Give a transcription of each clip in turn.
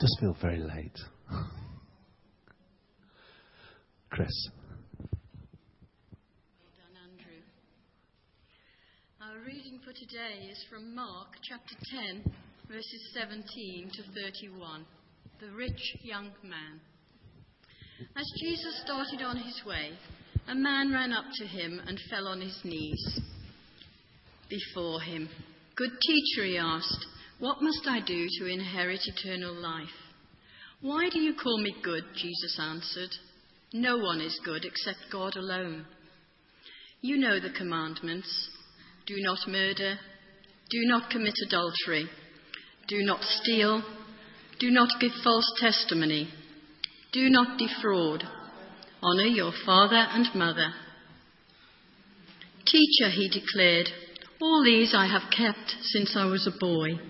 Just feel very late. Chris. Well done, Andrew. Our reading for today is from Mark chapter 10, verses 17 to 31. The rich young man. As Jesus started on his way, a man ran up to him and fell on his knees before him. Good teacher, he asked, what must I do to inherit eternal life? Why do you call me good? Jesus answered. No one is good except God alone. You know the commandments do not murder, do not commit adultery, do not steal, do not give false testimony, do not defraud, honor your father and mother. Teacher, he declared, all these I have kept since I was a boy.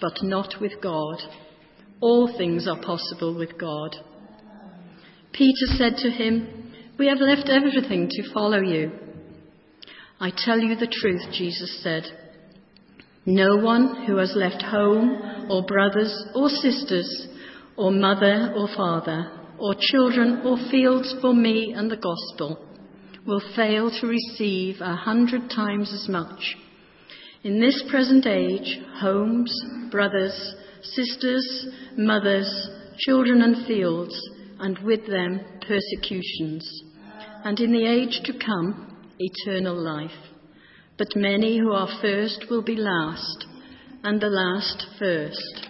but not with God. All things are possible with God. Peter said to him, We have left everything to follow you. I tell you the truth, Jesus said. No one who has left home, or brothers, or sisters, or mother, or father, or children, or fields for me and the gospel will fail to receive a hundred times as much. In this present age, homes, brothers, sisters, mothers, children, and fields, and with them persecutions. And in the age to come, eternal life. But many who are first will be last, and the last first.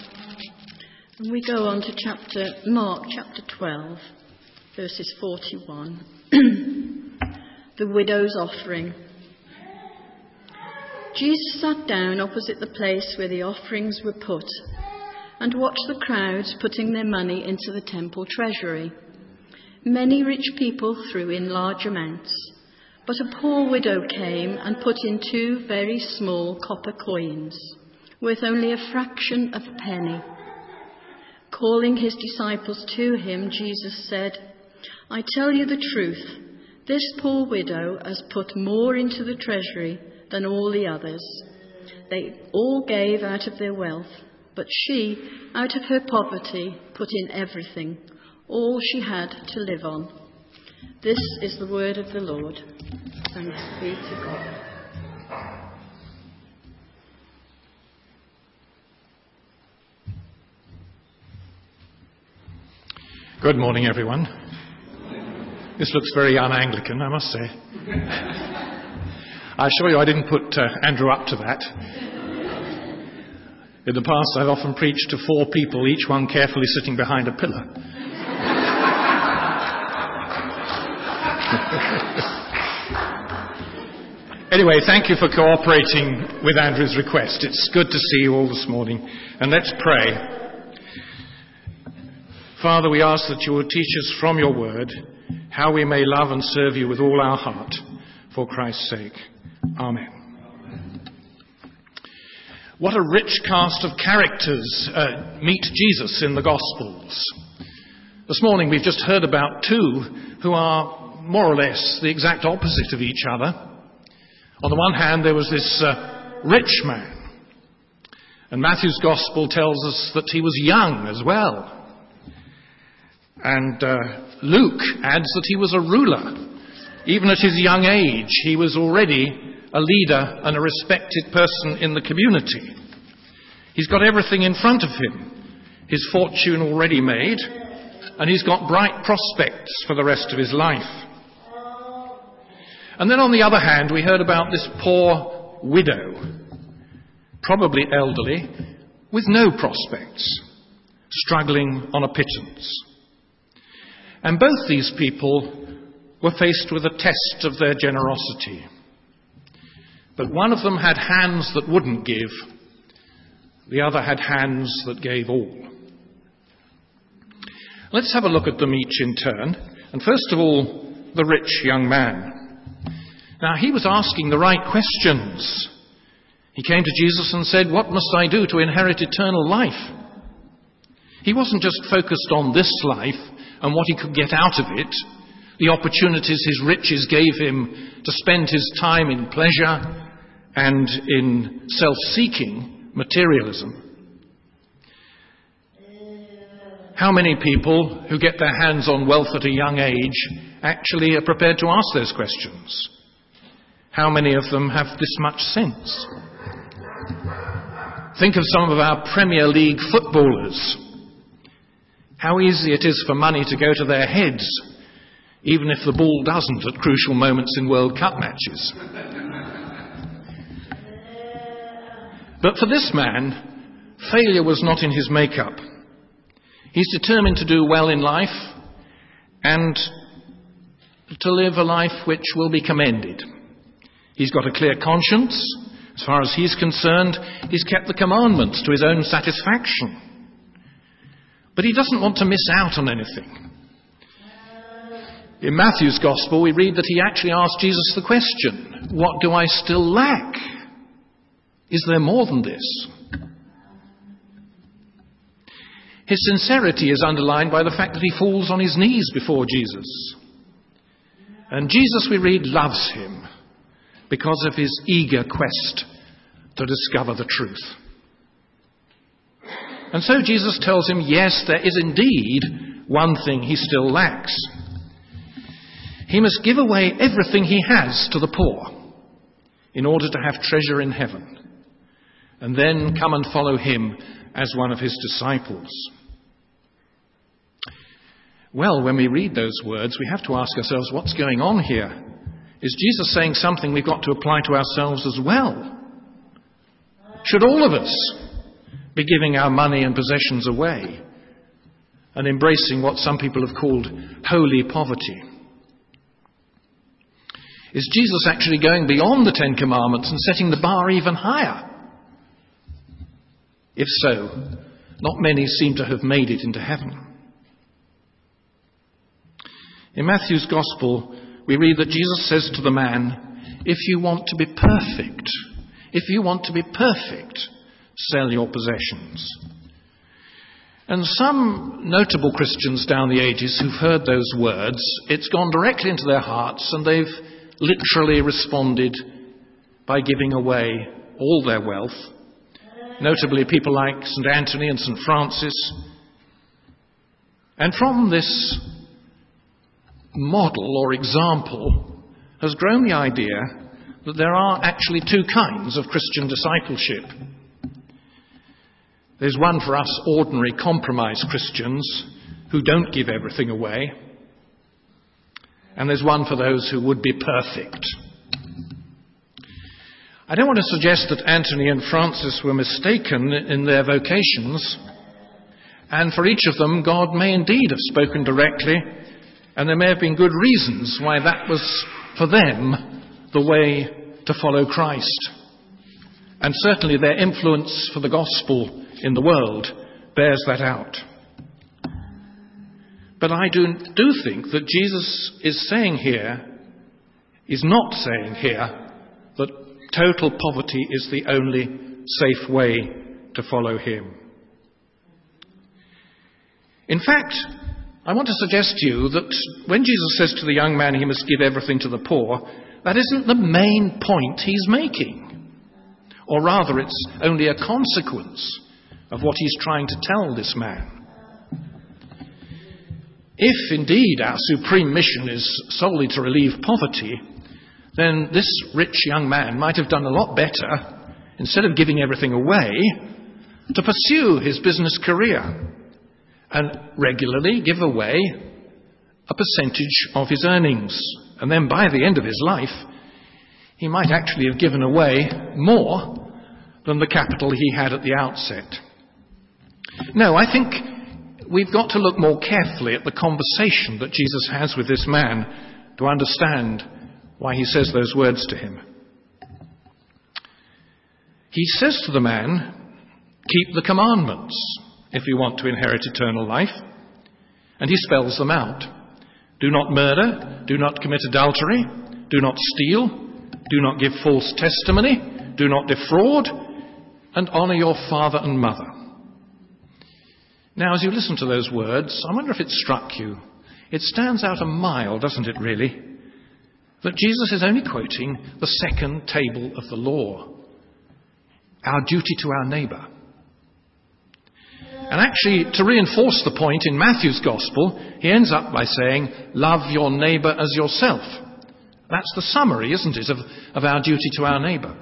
And we go on to chapter Mark chapter 12, verses 41. the widow's offering. Jesus sat down opposite the place where the offerings were put and watched the crowds putting their money into the temple treasury. Many rich people threw in large amounts, but a poor widow came and put in two very small copper coins, worth only a fraction of a penny. Calling his disciples to him, Jesus said, I tell you the truth. This poor widow has put more into the treasury than all the others. They all gave out of their wealth, but she, out of her poverty, put in everything, all she had to live on. This is the word of the Lord. Thanks be to God. Good morning, everyone. This looks very un Anglican, I must say. I assure you I didn't put uh, Andrew up to that. In the past, I've often preached to four people, each one carefully sitting behind a pillar. anyway, thank you for cooperating with Andrew's request. It's good to see you all this morning. And let's pray. Father, we ask that you will teach us from your word how we may love and serve you with all our heart for Christ's sake. Amen. What a rich cast of characters uh, meet Jesus in the Gospels. This morning we've just heard about two who are more or less the exact opposite of each other. On the one hand, there was this uh, rich man. And Matthew's Gospel tells us that he was young as well. And uh, Luke adds that he was a ruler. Even at his young age, he was already a leader and a respected person in the community. He's got everything in front of him, his fortune already made, and he's got bright prospects for the rest of his life. And then on the other hand, we heard about this poor widow, probably elderly, with no prospects, struggling on a pittance. And both these people were faced with a test of their generosity. But one of them had hands that wouldn't give, the other had hands that gave all. Let's have a look at them each in turn. And first of all, the rich young man. Now, he was asking the right questions. He came to Jesus and said, What must I do to inherit eternal life? He wasn't just focused on this life and what he could get out of it, the opportunities his riches gave him to spend his time in pleasure and in self seeking materialism. How many people who get their hands on wealth at a young age actually are prepared to ask those questions? How many of them have this much sense? Think of some of our Premier League footballers. How easy it is for money to go to their heads, even if the ball doesn't at crucial moments in World Cup matches. But for this man, failure was not in his makeup. He's determined to do well in life and to live a life which will be commended. He's got a clear conscience. As far as he's concerned, he's kept the commandments to his own satisfaction. But he doesn't want to miss out on anything. In Matthew's Gospel, we read that he actually asked Jesus the question, What do I still lack? Is there more than this? His sincerity is underlined by the fact that he falls on his knees before Jesus. And Jesus, we read, loves him because of his eager quest to discover the truth. And so Jesus tells him, yes, there is indeed one thing he still lacks. He must give away everything he has to the poor in order to have treasure in heaven, and then come and follow him as one of his disciples. Well, when we read those words, we have to ask ourselves what's going on here? Is Jesus saying something we've got to apply to ourselves as well? Should all of us be giving our money and possessions away and embracing what some people have called holy poverty? Is Jesus actually going beyond the Ten Commandments and setting the bar even higher? If so, not many seem to have made it into heaven. In Matthew's Gospel, we read that Jesus says to the man, If you want to be perfect, if you want to be perfect, sell your possessions. And some notable Christians down the ages who've heard those words, it's gone directly into their hearts and they've literally responded by giving away all their wealth. Notably, people like St. Anthony and St. Francis. And from this model or example has grown the idea that there are actually two kinds of Christian discipleship. There's one for us ordinary compromise Christians who don't give everything away, and there's one for those who would be perfect. I don't want to suggest that Anthony and Francis were mistaken in their vocations, and for each of them, God may indeed have spoken directly and there may have been good reasons why that was, for them, the way to follow Christ. And certainly their influence for the gospel in the world bears that out. But I do, do think that Jesus is saying here, is not saying here, total poverty is the only safe way to follow him. In fact, I want to suggest to you that when Jesus says to the young man he must give everything to the poor, that isn't the main point he's making. Or rather, it's only a consequence of what he's trying to tell this man. If indeed our supreme mission is solely to relieve poverty, then this rich young man might have done a lot better, instead of giving everything away, to pursue his business career and regularly give away a percentage of his earnings. And then by the end of his life, he might actually have given away more than the capital he had at the outset. No, I think we've got to look more carefully at the conversation that Jesus has with this man to understand why he says those words to him. He says to the man, Keep the commandments if you want to inherit eternal life. And he spells them out. Do not murder, do not commit adultery, do not steal, do not give false testimony, do not defraud, and honour your father and mother. Now, as you listen to those words, I wonder if it struck you. It stands out a mile, doesn't it, really? That Jesus is only quoting the second table of the law our duty to our neighbour. And actually, to reinforce the point in Matthew's Gospel, he ends up by saying, Love your neighbour as yourself. That's the summary, isn't it, of, of our duty to our neighbour.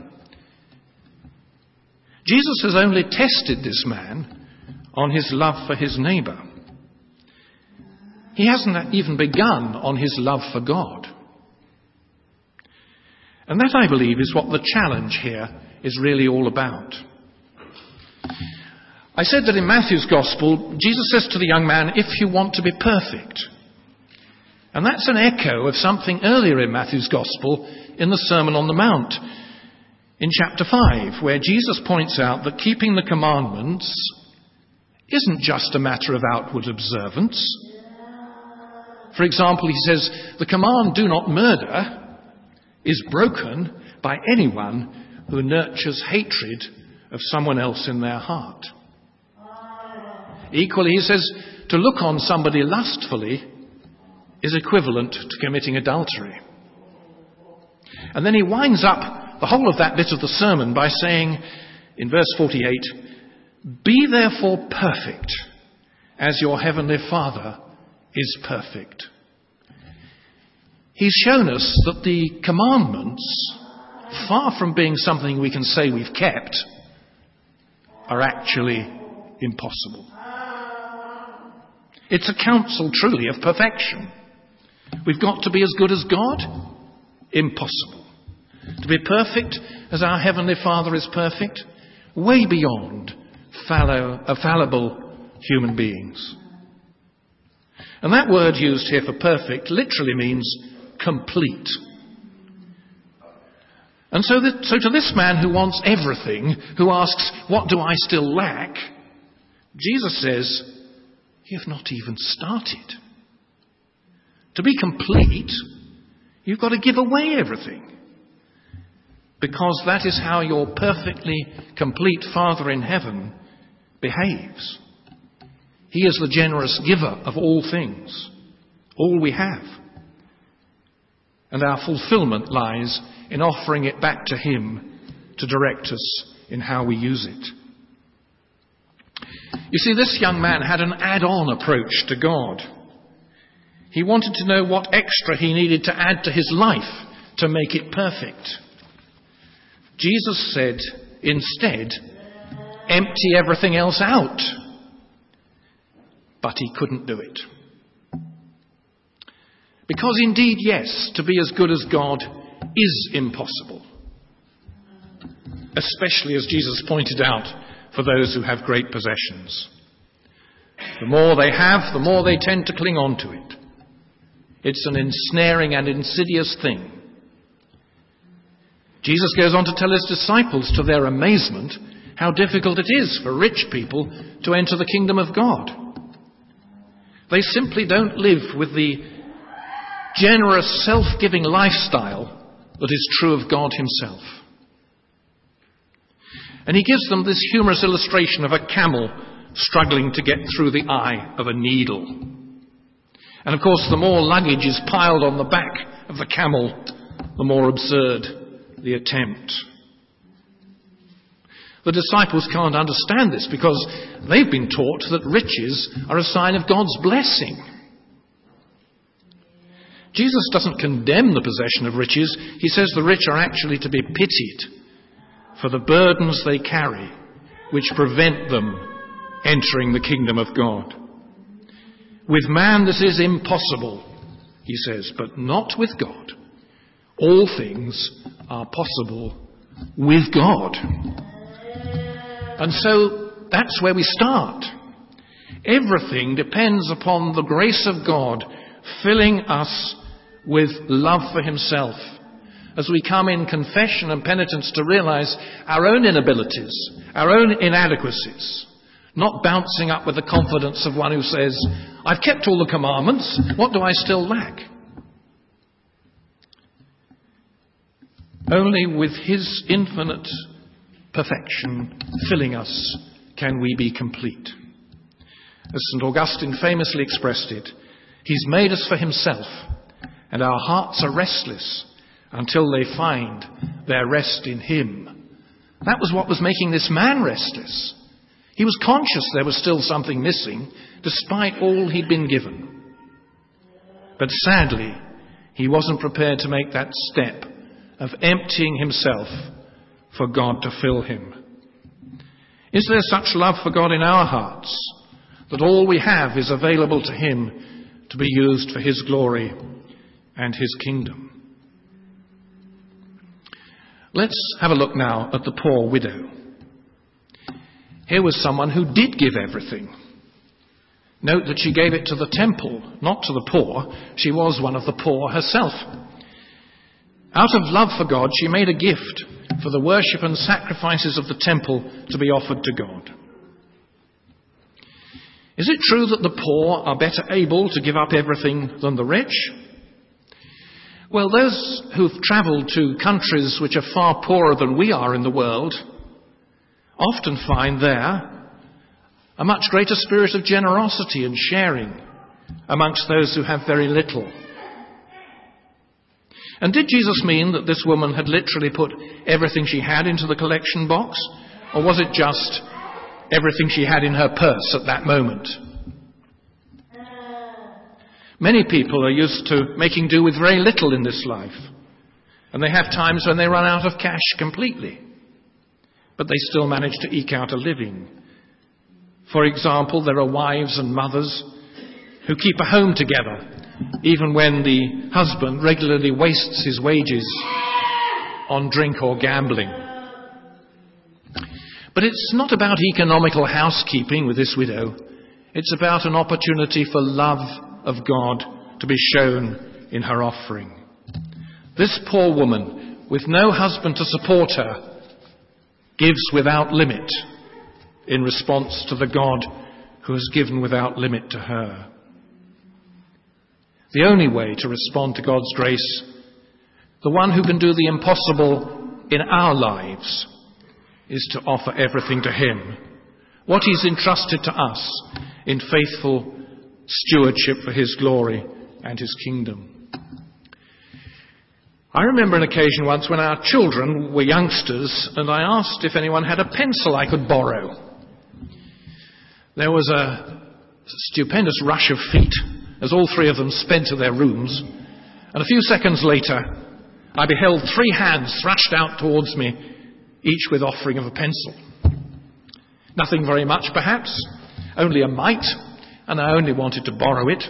Jesus has only tested this man on his love for his neighbour. He hasn't even begun on his love for God. And that, I believe, is what the challenge here is really all about. I said that in Matthew's Gospel, Jesus says to the young man, If you want to be perfect. And that's an echo of something earlier in Matthew's Gospel in the Sermon on the Mount in chapter 5, where Jesus points out that keeping the commandments isn't just a matter of outward observance. For example, he says, The command, do not murder, is broken by anyone who nurtures hatred of someone else in their heart. Equally, he says, to look on somebody lustfully is equivalent to committing adultery. And then he winds up the whole of that bit of the sermon by saying in verse 48, Be therefore perfect as your heavenly Father is perfect. He's shown us that the commandments, far from being something we can say we've kept, are actually impossible. It's a counsel truly of perfection. We've got to be as good as God? Impossible. To be perfect as our Heavenly Father is perfect? Way beyond fallow, uh, fallible human beings. And that word used here for perfect literally means complete. And so, so to this man who wants everything, who asks, What do I still lack? Jesus says, You've not even started. To be complete, you've got to give away everything. Because that is how your perfectly complete Father in heaven behaves. He is the generous giver of all things, all we have. And our fulfillment lies in offering it back to Him to direct us in how we use it. You see, this young man had an add on approach to God. He wanted to know what extra he needed to add to his life to make it perfect. Jesus said, instead, empty everything else out. But he couldn't do it. Because indeed, yes, to be as good as God is impossible. Especially as Jesus pointed out for those who have great possessions. The more they have, the more they tend to cling on to it. It's an ensnaring and insidious thing. Jesus goes on to tell his disciples, to their amazement, how difficult it is for rich people to enter the kingdom of God. They simply don't live with the generous, self giving lifestyle that is true of God Himself. And he gives them this humorous illustration of a camel struggling to get through the eye of a needle. And of course, the more luggage is piled on the back of the camel, the more absurd the attempt. The disciples can't understand this because they've been taught that riches are a sign of God's blessing. Jesus doesn't condemn the possession of riches. He says the rich are actually to be pitied for the burdens they carry which prevent them entering the kingdom of God. With man this is impossible, he says, but not with God. All things are possible with God. And so that's where we start. Everything depends upon the grace of God filling us with love for Himself. As we come in confession and penitence to realize our own inabilities, our own inadequacies, not bouncing up with the confidence of one who says, I've kept all the commandments, what do I still lack? Only with His infinite perfection filling us can we be complete. As St. Augustine famously expressed it, He's made us for Himself, and our hearts are restless until they find their rest in Him. That was what was making this man restless. He was conscious there was still something missing, despite all he'd been given. But sadly, he wasn't prepared to make that step of emptying himself for God to fill him. Is there such love for God in our hearts that all we have is available to Him to be used for His glory and His kingdom? Let's have a look now at the poor widow. Here was someone who did give everything. Note that she gave it to the temple, not to the poor. She was one of the poor herself. Out of love for God, she made a gift for the worship and sacrifices of the temple to be offered to God. Is it true that the poor are better able to give up everything than the rich? Well, those who've travelled to countries which are far poorer than we are in the world often find there a much greater spirit of generosity and sharing amongst those who have very little. And did Jesus mean that this woman had literally put everything she had into the collection box? Or was it just everything she had in her purse at that moment? Many people are used to making do with very little in this life. And they have times when they run out of cash completely. But they still manage to eke out a living. For example, there are wives and mothers who keep a home together even when the husband regularly wastes his wages on drink or gambling. But it's not about economical housekeeping with this widow. It's about an opportunity for love of God to be shown in her offering. This poor woman, with no husband to support her, gives without limit in response to the God who has given without limit to her. The only way to respond to God's grace, the one who can do the impossible in our lives, is to offer everything to Him. What He's entrusted to us in faithful stewardship for His glory and His kingdom. I remember an occasion once when our children were youngsters and I asked if anyone had a pencil I could borrow. There was a stupendous rush of feet as all three of them sped to their rooms, and a few seconds later, I beheld three hands thrust out towards me, each with offering of a pencil. Nothing very much, perhaps, only a mite, and I only wanted to borrow it.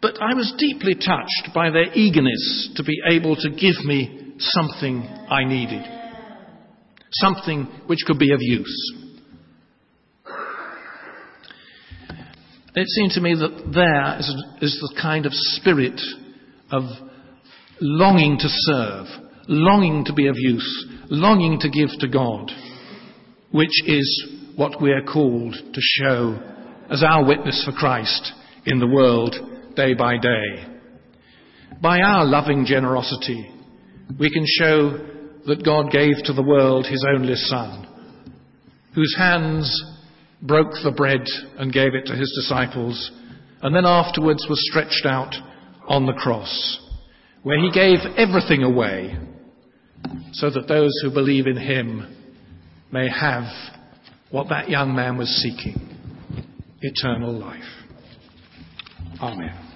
But I was deeply touched by their eagerness to be able to give me something I needed, something which could be of use. It seemed to me that there is, is the kind of spirit of longing to serve, longing to be of use, longing to give to God, which is what we are called to show as our witness for Christ in the world day by day. By our loving generosity, we can show that God gave to the world his only Son, whose hands broke the bread and gave it to his disciples, and then afterwards was stretched out on the cross, where he gave everything away so that those who believe in him may have what that young man was seeking eternal life. Amen.